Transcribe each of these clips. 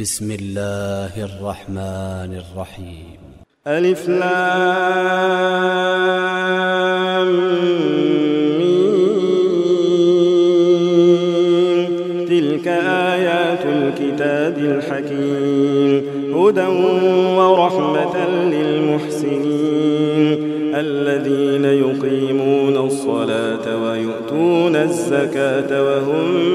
بسم الله الرحمن الرحيم ألف لام ميم تلك آيات الكتاب الحكيم هدى ورحمة للمحسنين الذين يقيمون الصلاة ويؤتون الزكاة وهم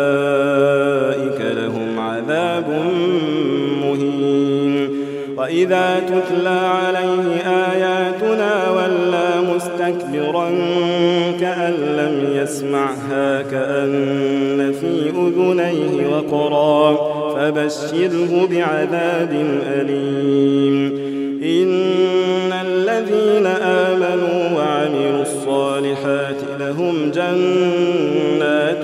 وإذا تتلى عليه آياتنا ولى مستكبرا كأن لم يسمعها كأن في أذنيه وقرا فبشره بعذاب أليم. إن الذين آمنوا وعملوا الصالحات لهم جنات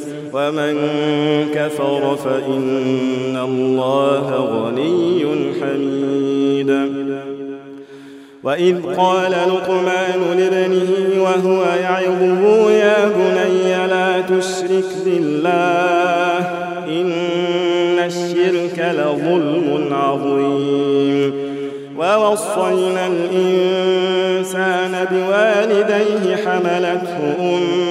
ومن كفر فإن الله غني حميد. وإذ قال لقمان لابنه وهو يعظه يا بني لا تشرك بالله إن الشرك لظلم عظيم. ووصينا الإنسان بوالديه حملته أمه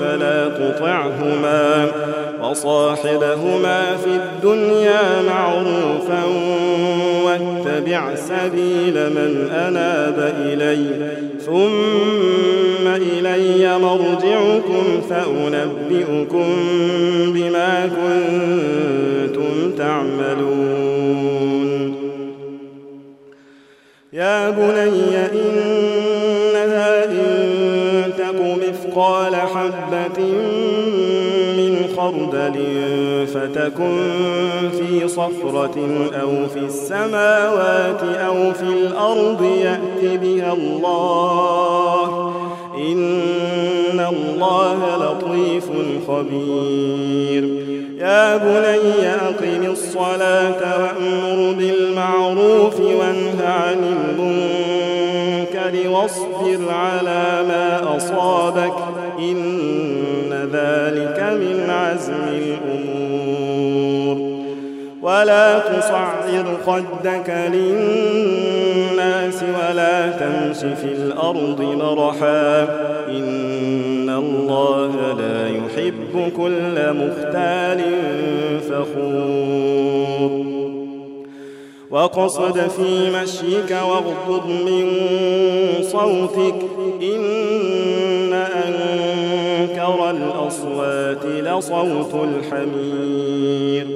فلا تطعهما وصاحبهما في الدنيا معروفا واتبع سبيل من أناب إلي ثم إلي مرجعكم فأنبئكم بما كنتم تعملون. يا بني إن مثقال حبة من خردل فتكن في صخرة أو في السماوات أو في الأرض يأت بها الله. إن الله لطيف خبير. يا بني أقم الصلاة وأمر بالمعروف وانه عن المنكر واصبر على ما أصابك تصعر خدك للناس ولا تمش في الأرض مرحا إن الله لا يحب كل مختال فخور وقصد في مشيك واغضض من صوتك إن أنكر الأصوات لصوت الحمير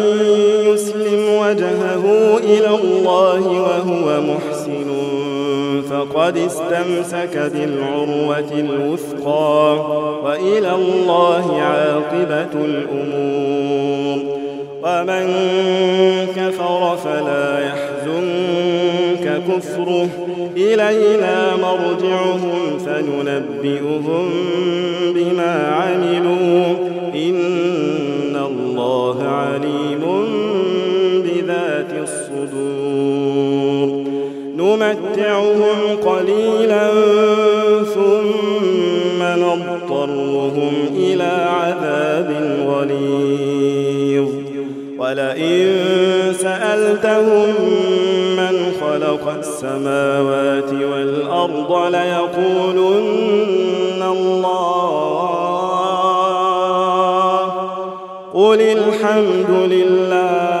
فقد استمسك بالعروة الوثقى وإلى الله عاقبة الأمور. ومن كفر فلا يحزنك كفره. إلينا مرجعهم فننبئهم بما عملوا. إن نمتعهم قليلا ثم نضطرهم إلى عذاب غليظ. ولئن سألتهم من خلق السماوات والأرض ليقولن الله. قل الحمد لله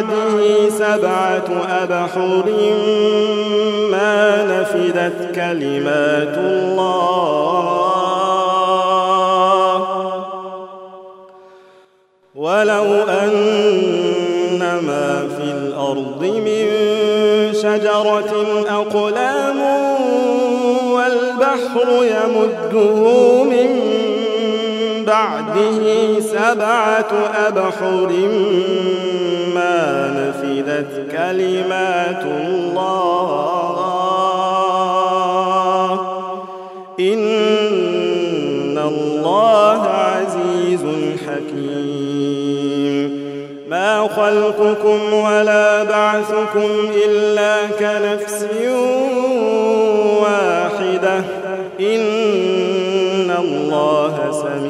بعده سبعة أبحر ما نفدت كلمات الله. ولو أن ما في الأرض من شجرة أقلام والبحر يمده من بعده سبعة أبحر ما نفدت كلمات الله. إن الله عزيز حكيم. ما خلقكم ولا بعثكم إلا كنفس واحدة. إن الله سميع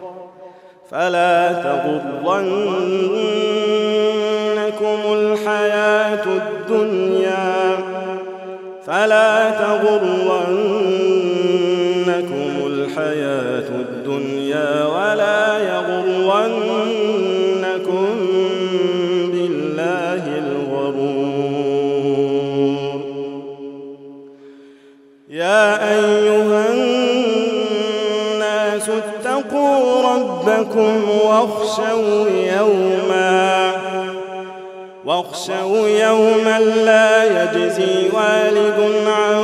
فلا تغرنكم الحياة الدنيا فلا تغرنكم الحياة الدنيا ولا يغرنكم بالله الغرور. يا أيها ربكم واخشوا يوما واخشوا يوما لا يجزي والد عن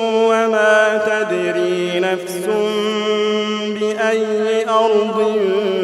تدري